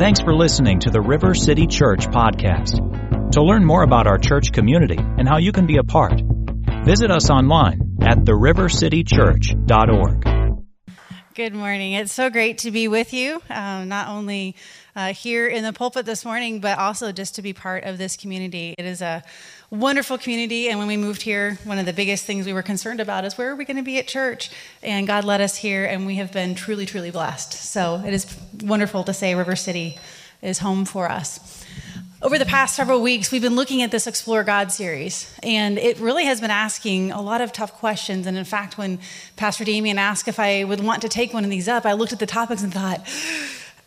Thanks for listening to the River City Church podcast. To learn more about our church community and how you can be a part, visit us online at therivercitychurch.org. Good morning. It's so great to be with you, um, not only uh, here in the pulpit this morning, but also just to be part of this community. It is a wonderful community. And when we moved here, one of the biggest things we were concerned about is where are we going to be at church? And God led us here, and we have been truly, truly blessed. So it is wonderful to say River City is home for us. Over the past several weeks, we've been looking at this Explore God series, and it really has been asking a lot of tough questions. And in fact, when Pastor Damien asked if I would want to take one of these up, I looked at the topics and thought,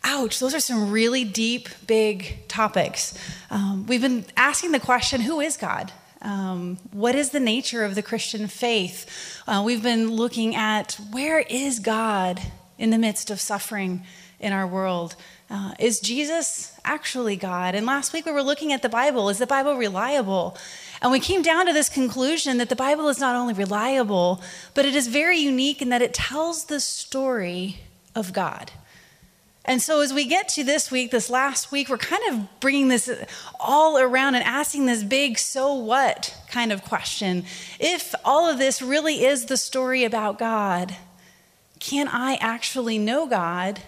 ouch, those are some really deep, big topics. Um, we've been asking the question who is God? Um, what is the nature of the Christian faith? Uh, we've been looking at where is God in the midst of suffering in our world? Uh, is Jesus actually God? And last week we were looking at the Bible. Is the Bible reliable? And we came down to this conclusion that the Bible is not only reliable, but it is very unique in that it tells the story of God. And so, as we get to this week, this last week, we're kind of bringing this all around and asking this big so what kind of question. If all of this really is the story about God, can I actually know God?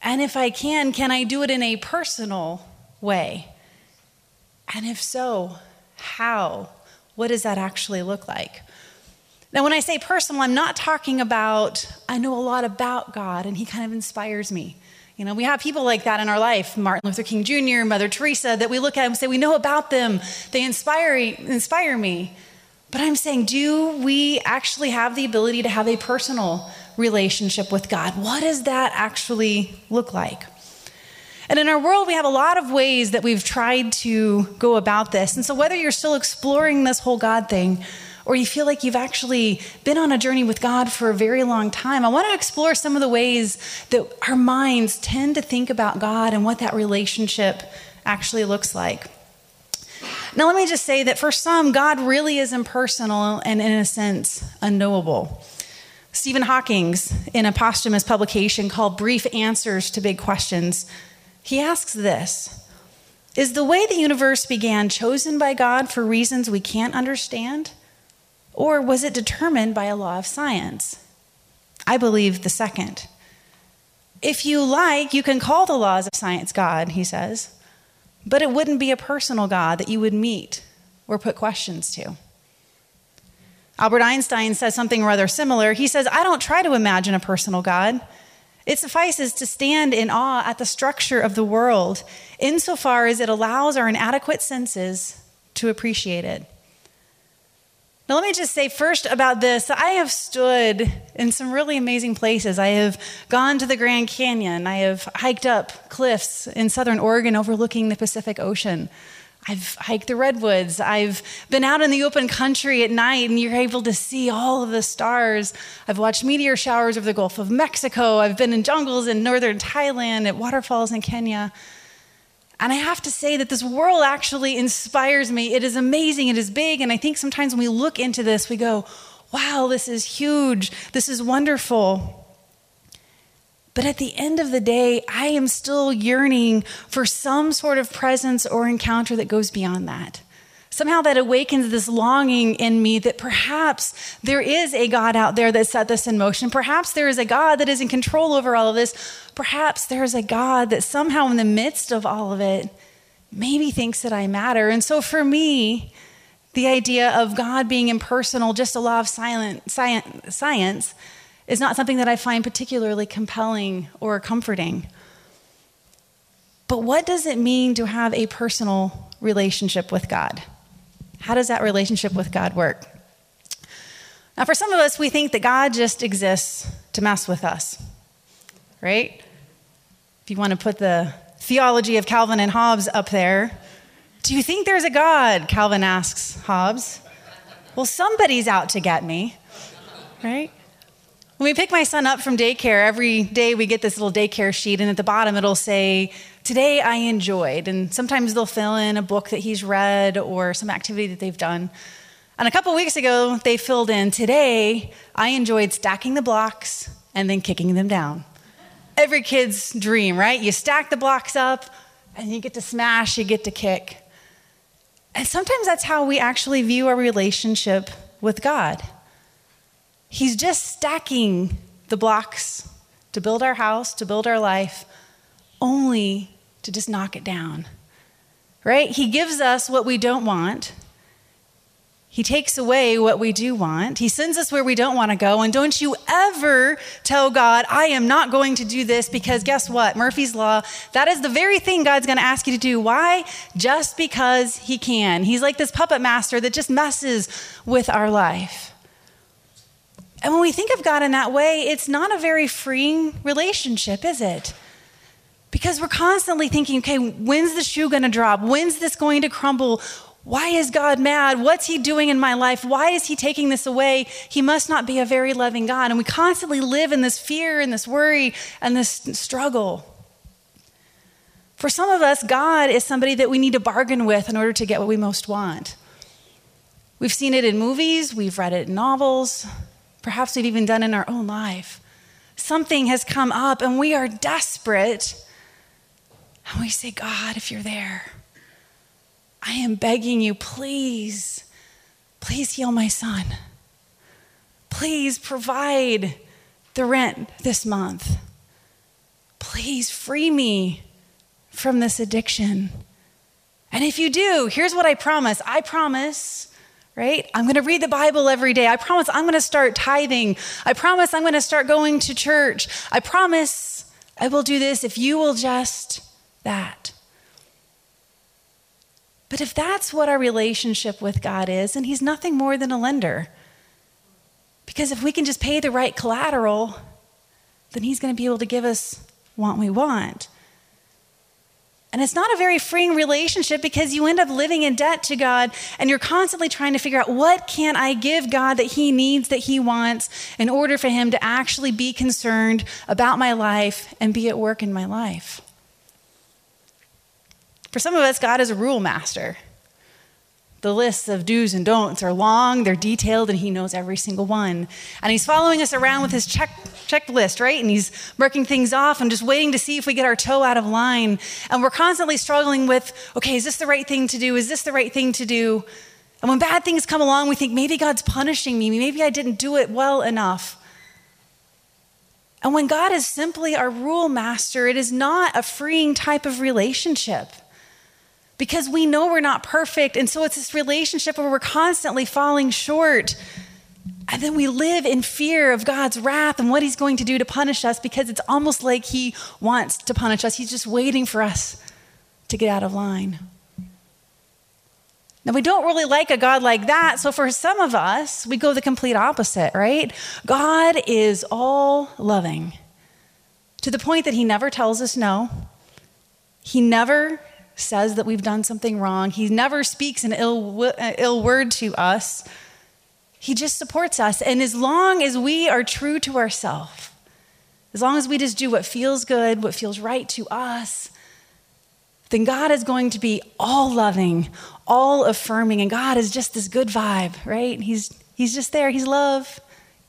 And if I can, can I do it in a personal way? And if so, how? What does that actually look like? Now, when I say personal, I'm not talking about, I know a lot about God and he kind of inspires me. You know, we have people like that in our life Martin Luther King Jr., Mother Teresa, that we look at and say, we know about them. They inspire, inspire me. But I'm saying, do we actually have the ability to have a personal relationship with God? What does that actually look like? And in our world, we have a lot of ways that we've tried to go about this. And so, whether you're still exploring this whole God thing, or you feel like you've actually been on a journey with God for a very long time, I want to explore some of the ways that our minds tend to think about God and what that relationship actually looks like. Now, let me just say that for some, God really is impersonal and, in a sense, unknowable. Stephen Hawking's, in a posthumous publication called Brief Answers to Big Questions, he asks this Is the way the universe began chosen by God for reasons we can't understand? Or was it determined by a law of science? I believe the second. If you like, you can call the laws of science God, he says, but it wouldn't be a personal God that you would meet or put questions to. Albert Einstein says something rather similar. He says, I don't try to imagine a personal God. It suffices to stand in awe at the structure of the world, insofar as it allows our inadequate senses to appreciate it. Now, let me just say first about this I have stood in some really amazing places. I have gone to the Grand Canyon, I have hiked up cliffs in southern Oregon overlooking the Pacific Ocean. I've hiked the redwoods. I've been out in the open country at night and you're able to see all of the stars. I've watched meteor showers over the Gulf of Mexico. I've been in jungles in northern Thailand, at waterfalls in Kenya. And I have to say that this world actually inspires me. It is amazing, it is big. And I think sometimes when we look into this, we go, wow, this is huge, this is wonderful. But at the end of the day, I am still yearning for some sort of presence or encounter that goes beyond that. Somehow that awakens this longing in me that perhaps there is a God out there that set this in motion. Perhaps there is a God that is in control over all of this. Perhaps there is a God that somehow, in the midst of all of it, maybe thinks that I matter. And so for me, the idea of God being impersonal, just a law of silent, science, science, is not something that I find particularly compelling or comforting. But what does it mean to have a personal relationship with God? How does that relationship with God work? Now, for some of us, we think that God just exists to mess with us, right? If you want to put the theology of Calvin and Hobbes up there, do you think there's a God? Calvin asks Hobbes. Well, somebody's out to get me, right? When we pick my son up from daycare, every day we get this little daycare sheet, and at the bottom it'll say, Today I enjoyed. And sometimes they'll fill in a book that he's read or some activity that they've done. And a couple weeks ago, they filled in, Today I enjoyed stacking the blocks and then kicking them down. every kid's dream, right? You stack the blocks up and you get to smash, you get to kick. And sometimes that's how we actually view our relationship with God. He's just stacking the blocks to build our house, to build our life, only to just knock it down. Right? He gives us what we don't want. He takes away what we do want. He sends us where we don't want to go. And don't you ever tell God, I am not going to do this because guess what? Murphy's Law, that is the very thing God's going to ask you to do. Why? Just because He can. He's like this puppet master that just messes with our life. And when we think of God in that way, it's not a very freeing relationship, is it? Because we're constantly thinking, okay, when's the shoe going to drop? When's this going to crumble? Why is God mad? What's He doing in my life? Why is He taking this away? He must not be a very loving God. And we constantly live in this fear and this worry and this struggle. For some of us, God is somebody that we need to bargain with in order to get what we most want. We've seen it in movies, we've read it in novels, perhaps we've even done in our own life. Something has come up and we are desperate and we say, God, if you're there, I am begging you, please, please heal my son. Please provide the rent this month. Please free me from this addiction. And if you do, here's what I promise I promise, right? I'm going to read the Bible every day. I promise I'm going to start tithing. I promise I'm going to start going to church. I promise I will do this if you will just that. But if that's what our relationship with God is, and He's nothing more than a lender. Because if we can just pay the right collateral, then He's going to be able to give us what we want. And it's not a very freeing relationship because you end up living in debt to God and you're constantly trying to figure out what can I give God that he needs that he wants in order for him to actually be concerned about my life and be at work in my life. For some of us, God is a rule master. The lists of do's and don'ts are long, they're detailed, and He knows every single one. And He's following us around with His check checklist, right? And He's marking things off and just waiting to see if we get our toe out of line. And we're constantly struggling with, okay, is this the right thing to do? Is this the right thing to do? And when bad things come along, we think maybe God's punishing me. Maybe I didn't do it well enough. And when God is simply our rule master, it is not a freeing type of relationship because we know we're not perfect. And so it's this relationship where we're constantly falling short. And then we live in fear of God's wrath and what He's going to do to punish us because it's almost like He wants to punish us. He's just waiting for us to get out of line. Now, we don't really like a God like that. So, for some of us, we go the complete opposite, right? God is all loving to the point that He never tells us no. He never says that we've done something wrong. He never speaks an ill, uh, ill word to us. He just supports us. And as long as we are true to ourselves, as long as we just do what feels good, what feels right to us, then God is going to be all loving, all affirming, and God is just this good vibe, right? He's, he's just there. He's love.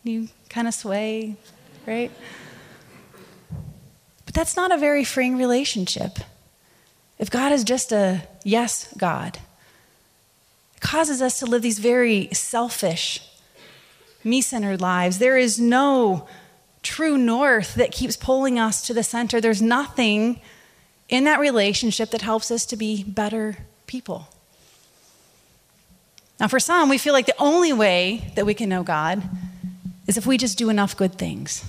You kind of sway, right? But that's not a very freeing relationship. If God is just a yes God, it causes us to live these very selfish, me centered lives. There is no true north that keeps pulling us to the center. There's nothing in that relationship that helps us to be better people. Now, for some, we feel like the only way that we can know God is if we just do enough good things.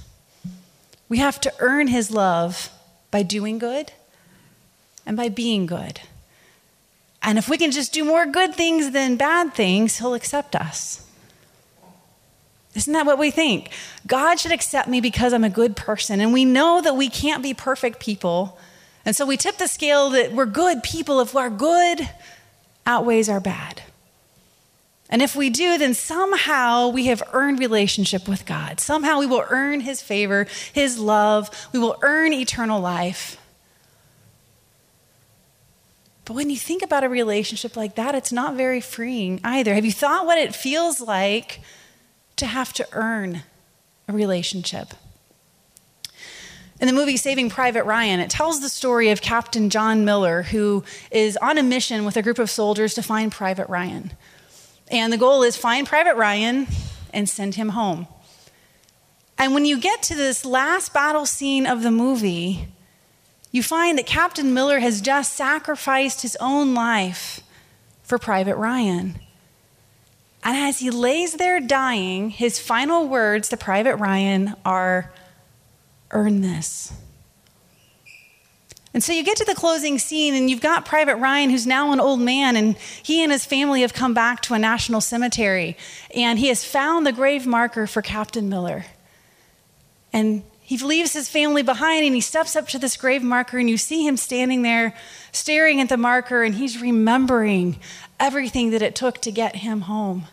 We have to earn His love by doing good and by being good. And if we can just do more good things than bad things, He'll accept us. Isn't that what we think? God should accept me because I'm a good person. And we know that we can't be perfect people. And so we tip the scale that we're good people if our good outweighs our bad. And if we do, then somehow we have earned relationship with God. Somehow we will earn His favor, His love. We will earn eternal life. But when you think about a relationship like that, it's not very freeing either. Have you thought what it feels like to have to earn a relationship? In the movie Saving Private Ryan, it tells the story of Captain John Miller, who is on a mission with a group of soldiers to find Private Ryan. And the goal is find Private Ryan and send him home. And when you get to this last battle scene of the movie, you find that Captain Miller has just sacrificed his own life for Private Ryan. And as he lays there dying, his final words to Private Ryan are, earn this. And so you get to the closing scene, and you've got Private Ryan, who's now an old man, and he and his family have come back to a national cemetery, and he has found the grave marker for Captain Miller. And he leaves his family behind and he steps up to this grave marker, and you see him standing there staring at the marker, and he's remembering everything that it took to get him home.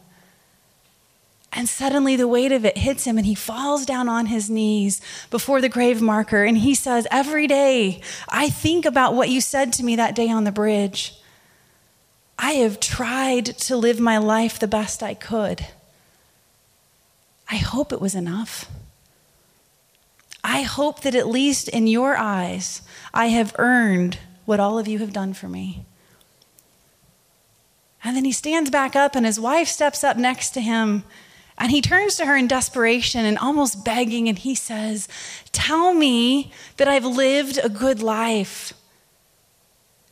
And suddenly the weight of it hits him, and he falls down on his knees before the grave marker. And he says, Every day I think about what you said to me that day on the bridge. I have tried to live my life the best I could. I hope it was enough. I hope that at least in your eyes, I have earned what all of you have done for me. And then he stands back up, and his wife steps up next to him and he turns to her in desperation and almost begging, and he says, Tell me that I've lived a good life.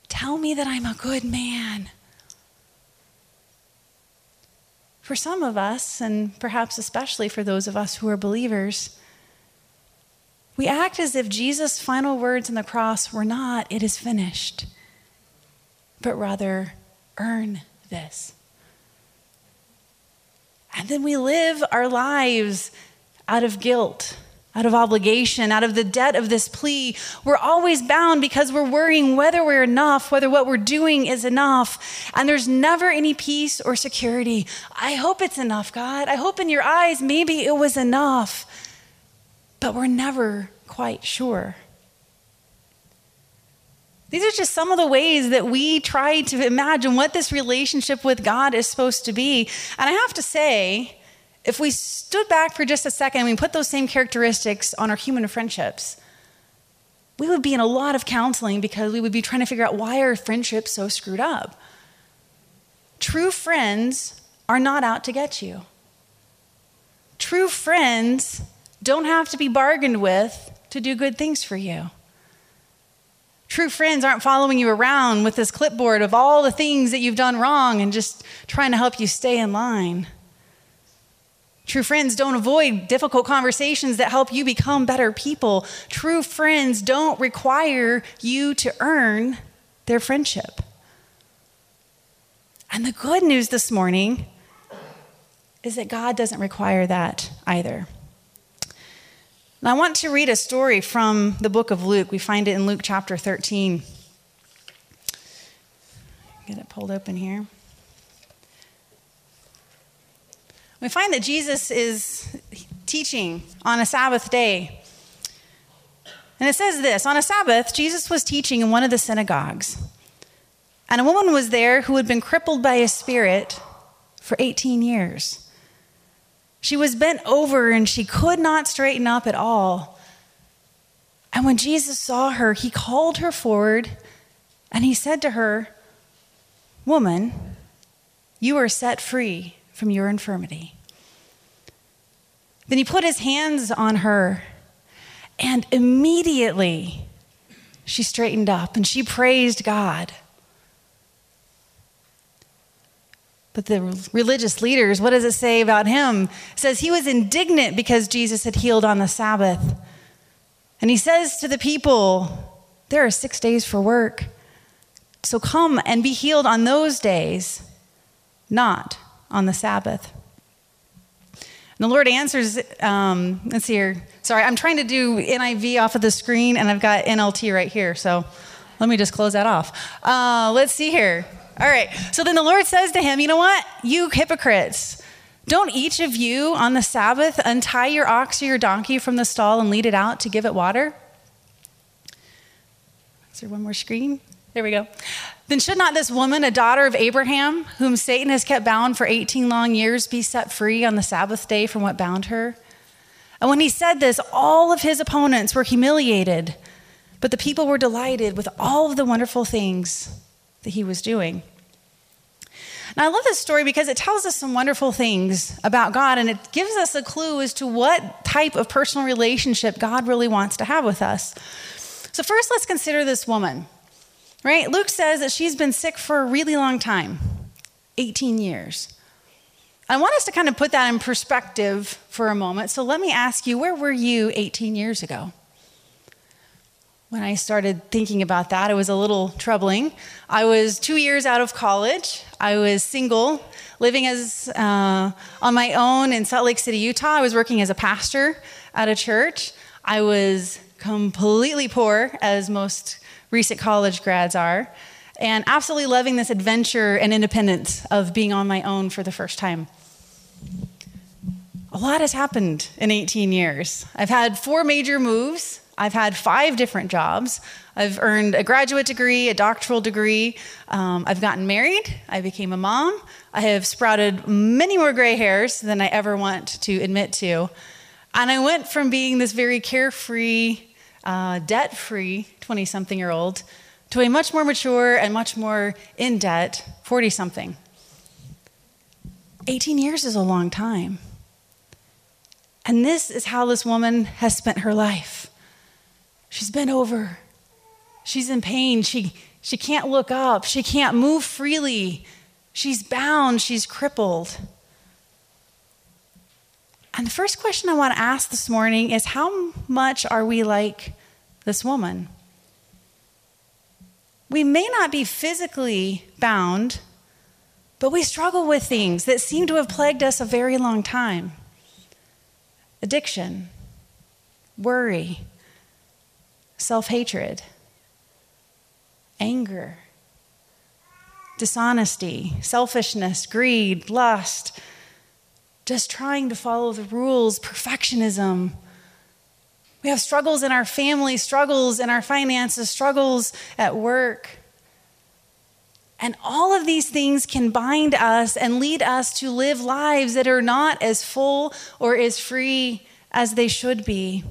Tell me that I'm a good man. For some of us, and perhaps especially for those of us who are believers, we act as if Jesus' final words on the cross were not, it is finished, but rather, earn this. And then we live our lives out of guilt, out of obligation, out of the debt of this plea. We're always bound because we're worrying whether we're enough, whether what we're doing is enough. And there's never any peace or security. I hope it's enough, God. I hope in your eyes maybe it was enough. But we're never quite sure. These are just some of the ways that we try to imagine what this relationship with God is supposed to be. And I have to say, if we stood back for just a second and we put those same characteristics on our human friendships, we would be in a lot of counseling because we would be trying to figure out why our friendships so screwed up. True friends are not out to get you. True friends don't have to be bargained with to do good things for you. True friends aren't following you around with this clipboard of all the things that you've done wrong and just trying to help you stay in line. True friends don't avoid difficult conversations that help you become better people. True friends don't require you to earn their friendship. And the good news this morning is that God doesn't require that either. And I want to read a story from the book of Luke. We find it in Luke chapter 13. Get it pulled open here. We find that Jesus is teaching on a Sabbath day. And it says this On a Sabbath, Jesus was teaching in one of the synagogues. And a woman was there who had been crippled by a spirit for 18 years. She was bent over and she could not straighten up at all. And when Jesus saw her, he called her forward and he said to her, Woman, you are set free from your infirmity. Then he put his hands on her, and immediately she straightened up and she praised God. But the religious leaders, what does it say about him? It says he was indignant because Jesus had healed on the Sabbath. And he says to the people, There are six days for work. So come and be healed on those days, not on the Sabbath. And the Lord answers, um, let's see here. Sorry, I'm trying to do NIV off of the screen, and I've got NLT right here. So let me just close that off. Uh, let's see here. All right. So then the Lord says to him, You know what? You hypocrites. Don't each of you on the Sabbath untie your ox or your donkey from the stall and lead it out to give it water? Is there one more screen? There we go. Then should not this woman, a daughter of Abraham, whom Satan has kept bound for 18 long years, be set free on the Sabbath day from what bound her? And when he said this, all of his opponents were humiliated, but the people were delighted with all of the wonderful things that he was doing. Now, I love this story because it tells us some wonderful things about God and it gives us a clue as to what type of personal relationship God really wants to have with us. So, first, let's consider this woman, right? Luke says that she's been sick for a really long time 18 years. I want us to kind of put that in perspective for a moment. So, let me ask you, where were you 18 years ago? When I started thinking about that, it was a little troubling. I was two years out of college. I was single, living as uh, on my own in Salt Lake City, Utah. I was working as a pastor at a church. I was completely poor, as most recent college grads are, and absolutely loving this adventure and independence of being on my own for the first time. A lot has happened in 18 years. I've had four major moves I've had five different jobs. I've earned a graduate degree, a doctoral degree. Um, I've gotten married. I became a mom. I have sprouted many more gray hairs than I ever want to admit to. And I went from being this very carefree, uh, debt free 20 something year old to a much more mature and much more in debt 40 something. 18 years is a long time. And this is how this woman has spent her life. She's bent over. She's in pain. She, she can't look up. She can't move freely. She's bound. She's crippled. And the first question I want to ask this morning is how much are we like this woman? We may not be physically bound, but we struggle with things that seem to have plagued us a very long time addiction, worry, self hatred, anger, dishonesty, selfishness, greed, lust, just trying to follow the rules, perfectionism. We have struggles in our family, struggles in our finances, struggles at work. And all of these things can bind us and lead us to live lives that are not as full or as free as they should be.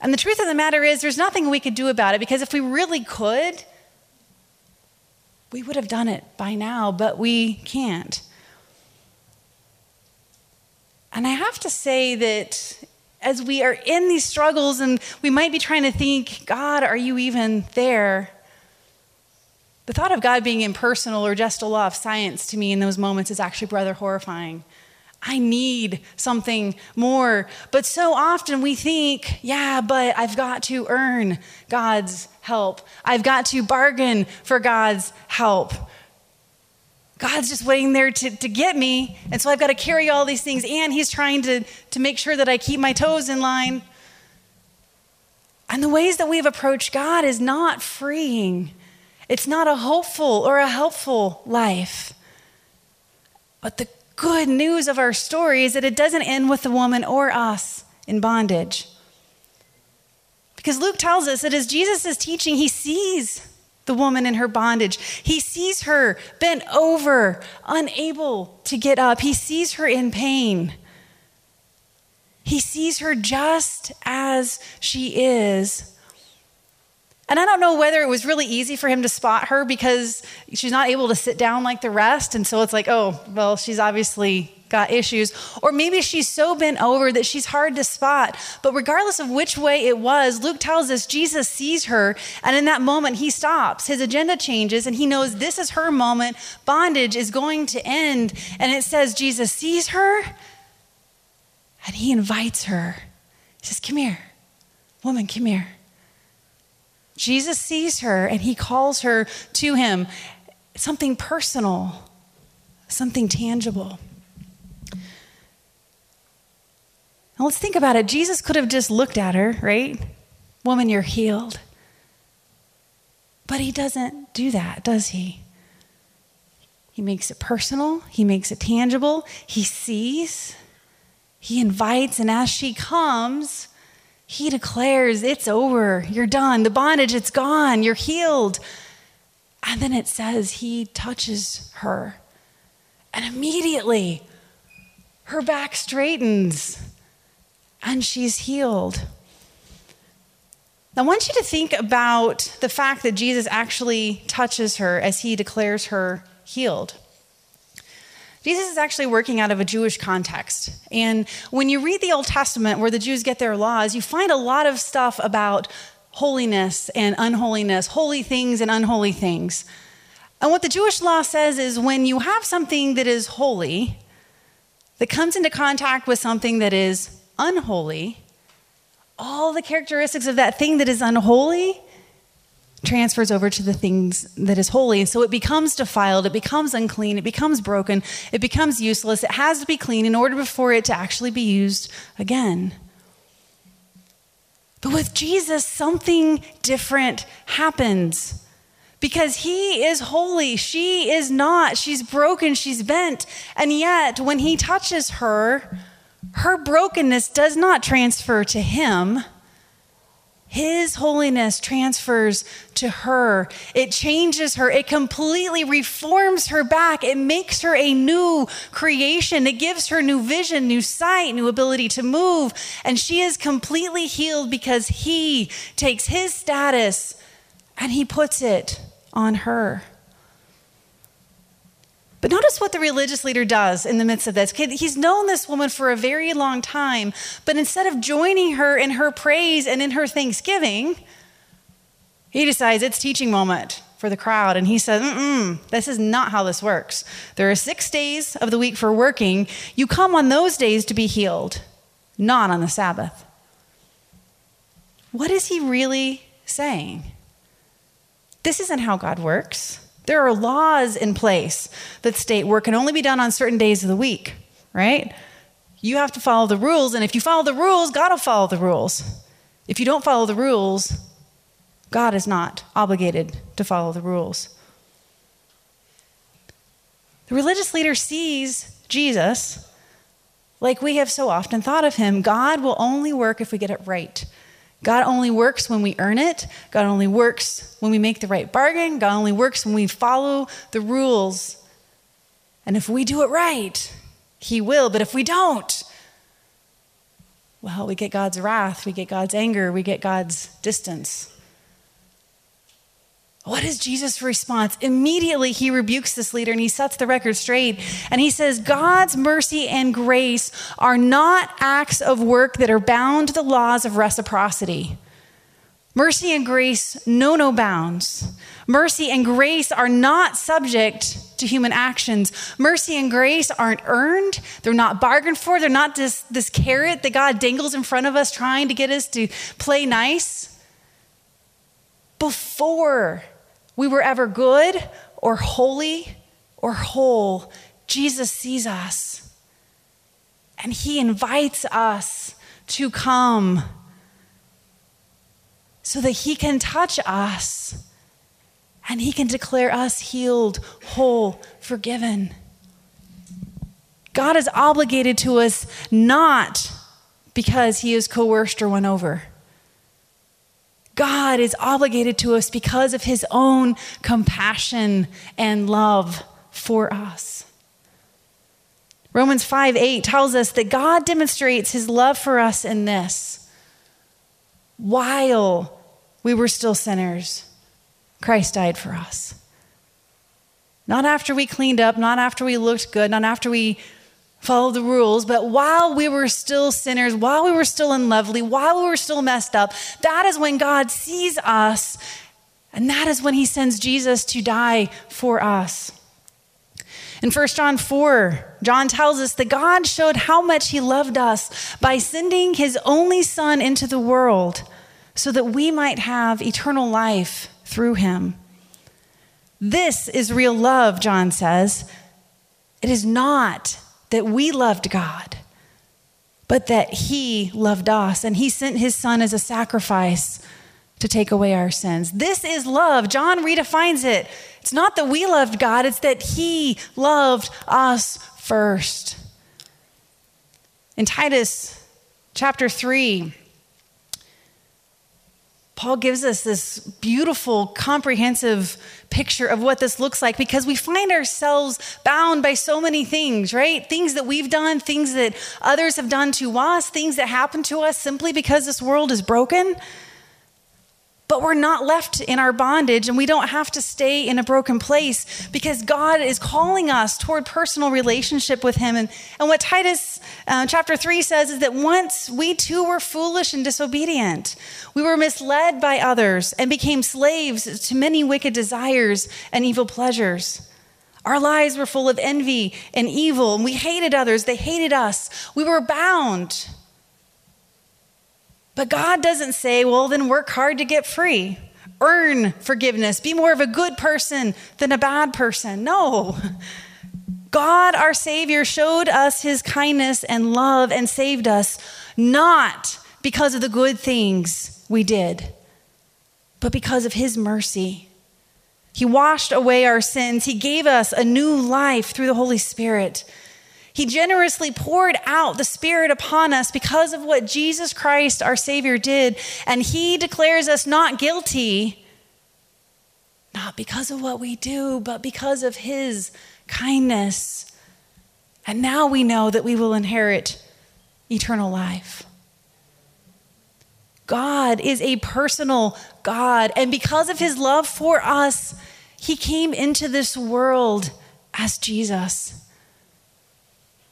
And the truth of the matter is, there's nothing we could do about it because if we really could, we would have done it by now, but we can't. And I have to say that as we are in these struggles and we might be trying to think, God, are you even there? The thought of God being impersonal or just a law of science to me in those moments is actually rather horrifying. I need something more. But so often we think, yeah, but I've got to earn God's help. I've got to bargain for God's help. God's just waiting there to, to get me. And so I've got to carry all these things. And He's trying to, to make sure that I keep my toes in line. And the ways that we've approached God is not freeing, it's not a hopeful or a helpful life. But the good news of our story is that it doesn't end with the woman or us in bondage. Because Luke tells us that as Jesus is teaching, he sees the woman in her bondage. He sees her bent over, unable to get up. He sees her in pain. He sees her just as she is. And I don't know whether it was really easy for him to spot her because she's not able to sit down like the rest. And so it's like, oh, well, she's obviously got issues. Or maybe she's so bent over that she's hard to spot. But regardless of which way it was, Luke tells us Jesus sees her. And in that moment, he stops. His agenda changes and he knows this is her moment. Bondage is going to end. And it says Jesus sees her and he invites her. He says, Come here, woman, come here. Jesus sees her and he calls her to him. Something personal, something tangible. Now let's think about it. Jesus could have just looked at her, right? Woman, you're healed. But he doesn't do that, does he? He makes it personal, he makes it tangible, he sees, he invites, and as she comes, he declares, It's over. You're done. The bondage, it's gone. You're healed. And then it says, He touches her. And immediately, her back straightens. and she's healed. I want you to think about the fact that Jesus actually touches her as he declares her healed. Jesus is actually working out of a Jewish context. And when you read the Old Testament, where the Jews get their laws, you find a lot of stuff about holiness and unholiness, holy things and unholy things. And what the Jewish law says is when you have something that is holy, that comes into contact with something that is unholy, all the characteristics of that thing that is unholy transfers over to the things that is holy. And so it becomes defiled, it becomes unclean, it becomes broken, it becomes useless. It has to be clean in order for it to actually be used again. But with Jesus, something different happens. Because he is holy, she is not. She's broken, she's bent. And yet, when he touches her, her brokenness does not transfer to him his holiness transfers to her. It changes her. It completely reforms her back. It makes her a new creation. It gives her new vision, new sight, new ability to move. And she is completely healed because he takes his status and he puts it on her. But notice what the religious leader does in the midst of this. Okay, he's known this woman for a very long time, but instead of joining her in her praise and in her thanksgiving, he decides it's teaching moment for the crowd. And he says, Mm-mm, This is not how this works. There are six days of the week for working. You come on those days to be healed, not on the Sabbath. What is he really saying? This isn't how God works. There are laws in place that state work can only be done on certain days of the week, right? You have to follow the rules, and if you follow the rules, God will follow the rules. If you don't follow the rules, God is not obligated to follow the rules. The religious leader sees Jesus like we have so often thought of him. God will only work if we get it right. God only works when we earn it. God only works when we make the right bargain. God only works when we follow the rules. And if we do it right, He will. But if we don't, well, we get God's wrath, we get God's anger, we get God's distance. What is Jesus' response? Immediately, he rebukes this leader and he sets the record straight. And he says, God's mercy and grace are not acts of work that are bound to the laws of reciprocity. Mercy and grace know no bounds. Mercy and grace are not subject to human actions. Mercy and grace aren't earned. They're not bargained for. They're not this, this carrot that God dangles in front of us trying to get us to play nice before we were ever good or holy or whole, Jesus sees us and he invites us to come so that he can touch us and he can declare us healed, whole, forgiven. God is obligated to us not because he is coerced or won over. God is obligated to us because of his own compassion and love for us. Romans 5 8 tells us that God demonstrates his love for us in this. While we were still sinners, Christ died for us. Not after we cleaned up, not after we looked good, not after we follow the rules, but while we were still sinners, while we were still unlovely, while we were still messed up, that is when God sees us, and that is when he sends Jesus to die for us. In 1 John 4, John tells us that God showed how much he loved us by sending his only son into the world so that we might have eternal life through him. This is real love, John says. It is not that we loved God, but that He loved us and He sent His Son as a sacrifice to take away our sins. This is love. John redefines it. It's not that we loved God, it's that He loved us first. In Titus chapter 3, Paul gives us this beautiful, comprehensive picture of what this looks like because we find ourselves bound by so many things, right? Things that we've done, things that others have done to us, things that happen to us simply because this world is broken. But we're not left in our bondage and we don't have to stay in a broken place because God is calling us toward personal relationship with Him. And, and what Titus uh, chapter 3 says is that once we too were foolish and disobedient, we were misled by others and became slaves to many wicked desires and evil pleasures. Our lives were full of envy and evil, and we hated others. They hated us. We were bound but God doesn't say, well, then work hard to get free, earn forgiveness, be more of a good person than a bad person. No. God, our Savior, showed us his kindness and love and saved us, not because of the good things we did, but because of his mercy. He washed away our sins. He gave us a new life through the Holy Spirit. He generously poured out the Spirit upon us because of what Jesus Christ, our Savior, did. And He declares us not guilty, not because of what we do, but because of His kindness. And now we know that we will inherit eternal life. God is a personal God. And because of His love for us, He came into this world as Jesus.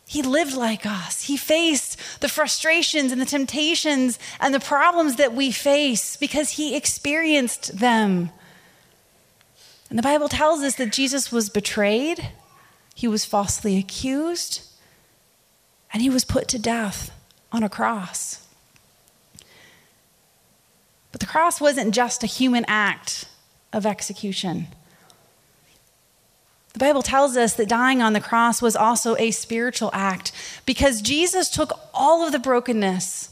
He lived like us. He faced the frustrations and the temptations and the problems that we face because he experienced them. And the Bible tells us that Jesus was betrayed, he was falsely accused, and he was put to death on a cross. But the cross wasn't just a human act of execution. The Bible tells us that dying on the cross was also a spiritual act because Jesus took all of the brokenness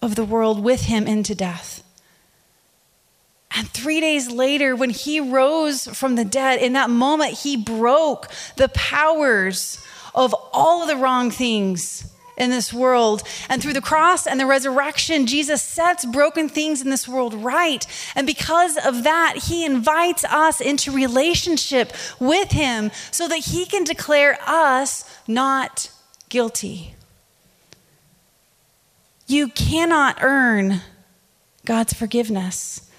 of the world with him into death. And three days later, when he rose from the dead, in that moment, he broke the powers of all of the wrong things in this world. And through the cross and the resurrection, Jesus sets broken things in this world right. And because of that, he invites us into relationship with him so that he can declare us not guilty. You cannot earn God's forgiveness.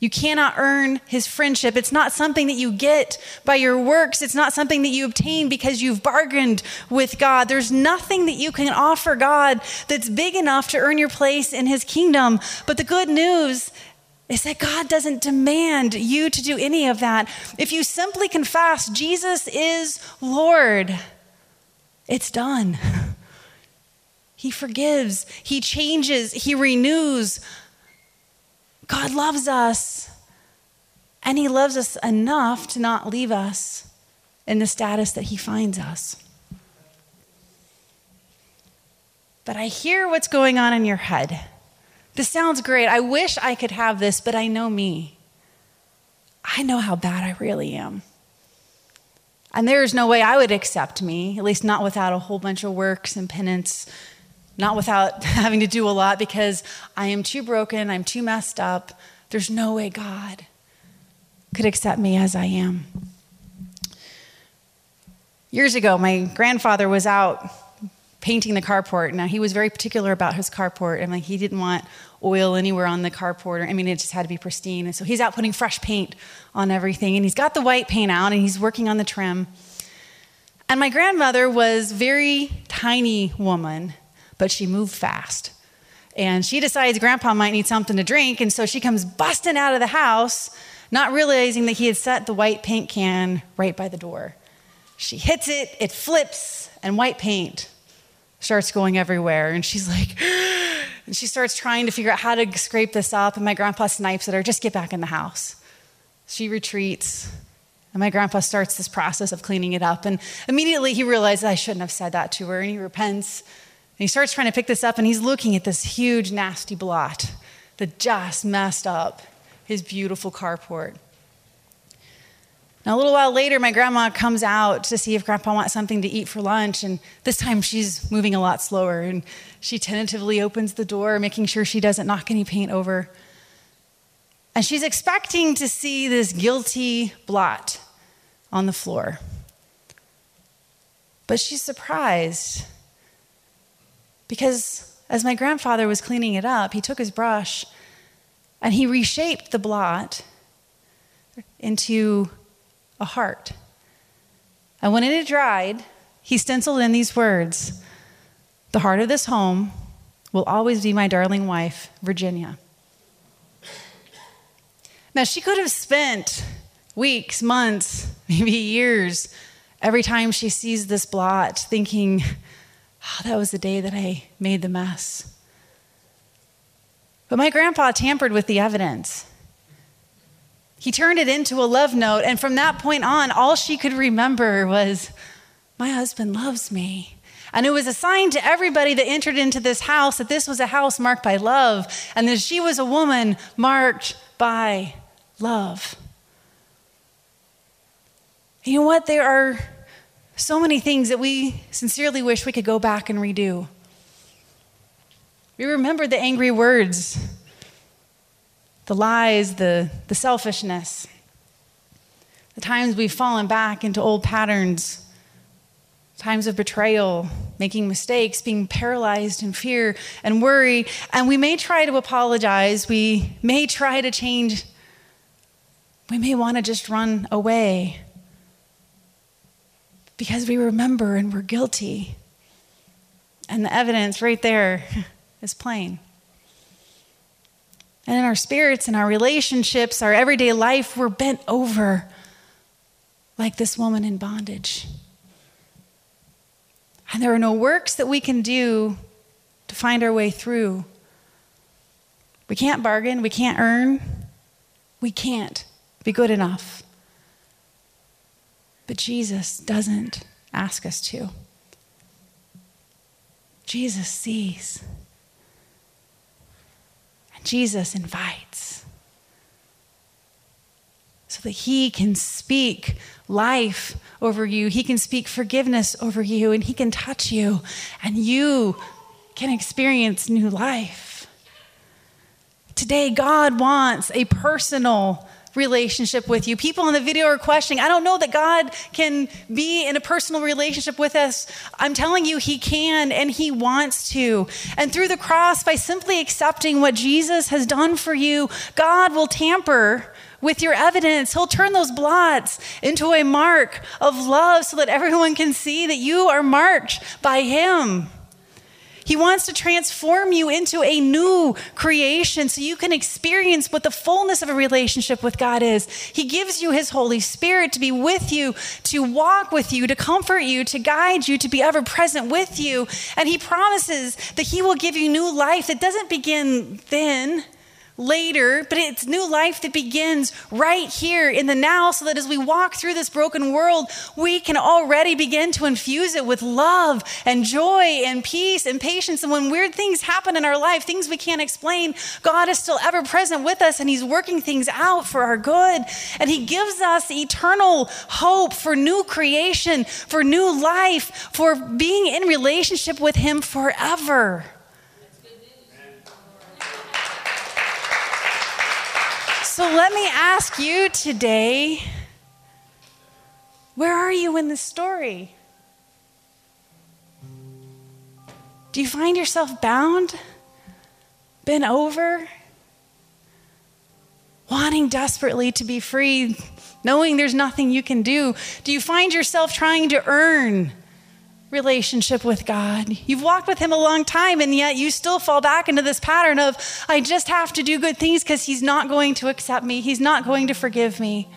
You cannot earn his friendship. It's not something that you get by your works. It's not something that you obtain because you've bargained with God. There's nothing that you can offer God that's big enough to earn your place in his kingdom. But the good news is that God doesn't demand you to do any of that. If you simply confess Jesus is Lord, it's done. He forgives, He changes, He renews. God loves us, and He loves us enough to not leave us in the status that He finds us. But I hear what's going on in your head. This sounds great. I wish I could have this, but I know me. I know how bad I really am. And there is no way I would accept me, at least not without a whole bunch of works and penance not without having to do a lot because I am too broken, I'm too messed up. There's no way God could accept me as I am. Years ago, my grandfather was out painting the carport. Now, he was very particular about his carport, and like he didn't want oil anywhere on the carport. I mean, it just had to be pristine. And so he's out putting fresh paint on everything, and he's got the white paint out, and he's working on the trim. And my grandmother was very tiny woman, but she moved fast. And she decides grandpa might need something to drink, and so she comes busting out of the house, not realizing that he had set the white paint can right by the door. She hits it, it flips, and white paint starts going everywhere. And she's like, and she starts trying to figure out how to scrape this up. And my grandpa snipes at her, just get back in the house. She retreats. And my grandpa starts this process of cleaning it up. And immediately he realizes I shouldn't have said that to her. And he repents he starts trying to pick this up, and he's looking at this huge, nasty blot that just messed up his beautiful carport. Now, a little while later, my grandma comes out to see if grandpa wants something to eat for lunch, and this time she's moving a lot slower, and she tentatively opens the door, making sure she doesn't knock any paint over. And she's expecting to see this guilty blot on the floor. But she's surprised because as my grandfather was cleaning it up, he took his brush and he reshaped the blot into a heart. And when it had dried, he stenciled in these words The heart of this home will always be my darling wife, Virginia. Now, she could have spent weeks, months, maybe years every time she sees this blot thinking, oh, that was the day that I made the mess. But my grandpa tampered with the evidence. He turned it into a love note, and from that point on, all she could remember was, My husband loves me. And it was a sign to everybody that entered into this house that this was a house marked by love, and that she was a woman marked by love. You know what? There are so many things that we sincerely wish we could go back and redo. We remember the angry words, the lies, the, the selfishness, the times we've fallen back into old patterns, times of betrayal, making mistakes, being paralyzed in fear and worry. And we may try to apologize, we may try to change, we may want to just run away because we remember and we're guilty. And the evidence right there is plain. And in our spirits, in our relationships, our everyday life, we're bent over like this woman in bondage. And there are no works that we can do to find our way through. We can't bargain, we can't earn, we can't be good enough. But Jesus doesn't ask us to. Jesus sees. And Jesus invites so that he can speak life over you. He can speak forgiveness over you, and he can touch you, and you can experience new life. Today, God wants a personal relationship with you. People in the video are questioning, I don't know that God can be in a personal relationship with us. I'm telling you, He can and He wants to. And through the cross, by simply accepting what Jesus has done for you, God will tamper with your evidence. He'll turn those blots into a mark of love so that everyone can see that you are marked by Him. He wants to transform you into a new creation so you can experience what the fullness of a relationship with God is. He gives you His Holy Spirit to be with you, to walk with you, to comfort you, to guide you, to be ever present with you. And He promises that He will give you new life that doesn't begin then later, but it's new life that begins right here in the now, so that as we walk through this broken world, we can already begin to infuse it with love and joy and peace and patience. And when weird things happen in our life, things we can't explain, God is still ever present with us and He's working things out for our good. And He gives us eternal hope for new creation, for new life, for being in relationship with Him forever. So let me ask you today where are you in the story? Do you find yourself bound, bent over, wanting desperately to be free, knowing there's nothing you can do? Do you find yourself trying to earn relationship with God. You've walked with Him a long time, and yet you still fall back into this pattern of, I just have to do good things because He's not going to accept me, He's not going to forgive me.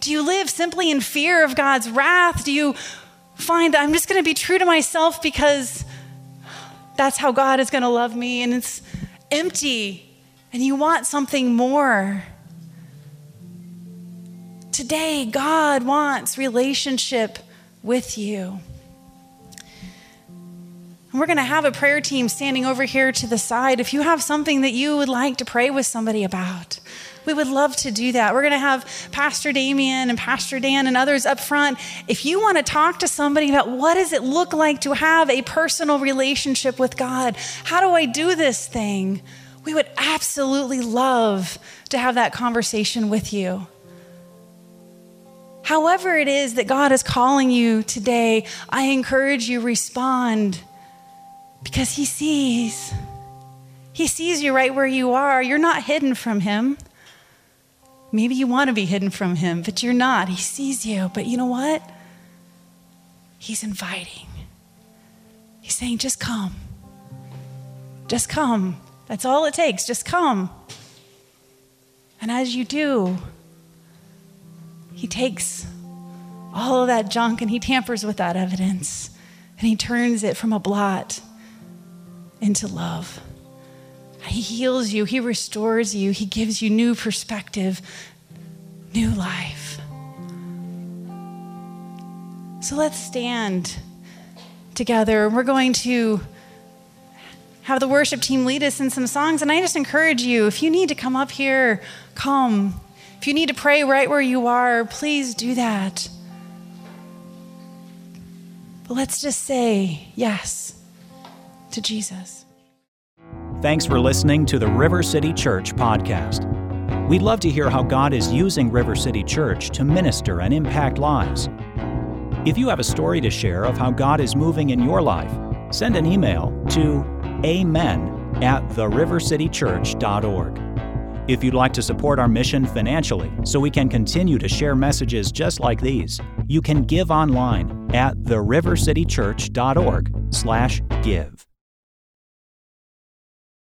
Do you live simply in fear of God's wrath? Do you find that I'm just going to be true to myself because that's how God is going to love me and it's empty and you want something more? Today, God wants relationship with you. And we're going to have a prayer team standing over here to the side. If you have something that you would like to pray with somebody about, we would love to do that. We're going to have Pastor Damien and Pastor Dan and others up front. If you want to talk to somebody about what does it look like to have a personal relationship with God? How do I do this thing? We would absolutely love to have that conversation with you. However, it is that God is calling you today, I encourage you respond because He sees. He sees you right where you are. You're not hidden from Him. Maybe you want to be hidden from Him, but you're not. He sees you. But you know what? He's inviting. He's saying, just come. Just come. That's all it takes. Just come. And as you do, he takes all of that junk and he tampers with that evidence and he turns it from a blot into love. He heals you, he restores you, he gives you new perspective, new life. So let's stand together. We're going to have the worship team lead us in some songs. And I just encourage you if you need to come up here, come. If you need to pray right where you are, please do that. But let's just say yes to Jesus. Thanks for listening to the River City Church podcast. We'd love to hear how God is using River City Church to minister and impact lives. If you have a story to share of how God is moving in your life, send an email to amen at therivercitychurch.org. If you'd like to support our mission financially so we can continue to share messages just like these, you can give online at therivercitychurch.org/give.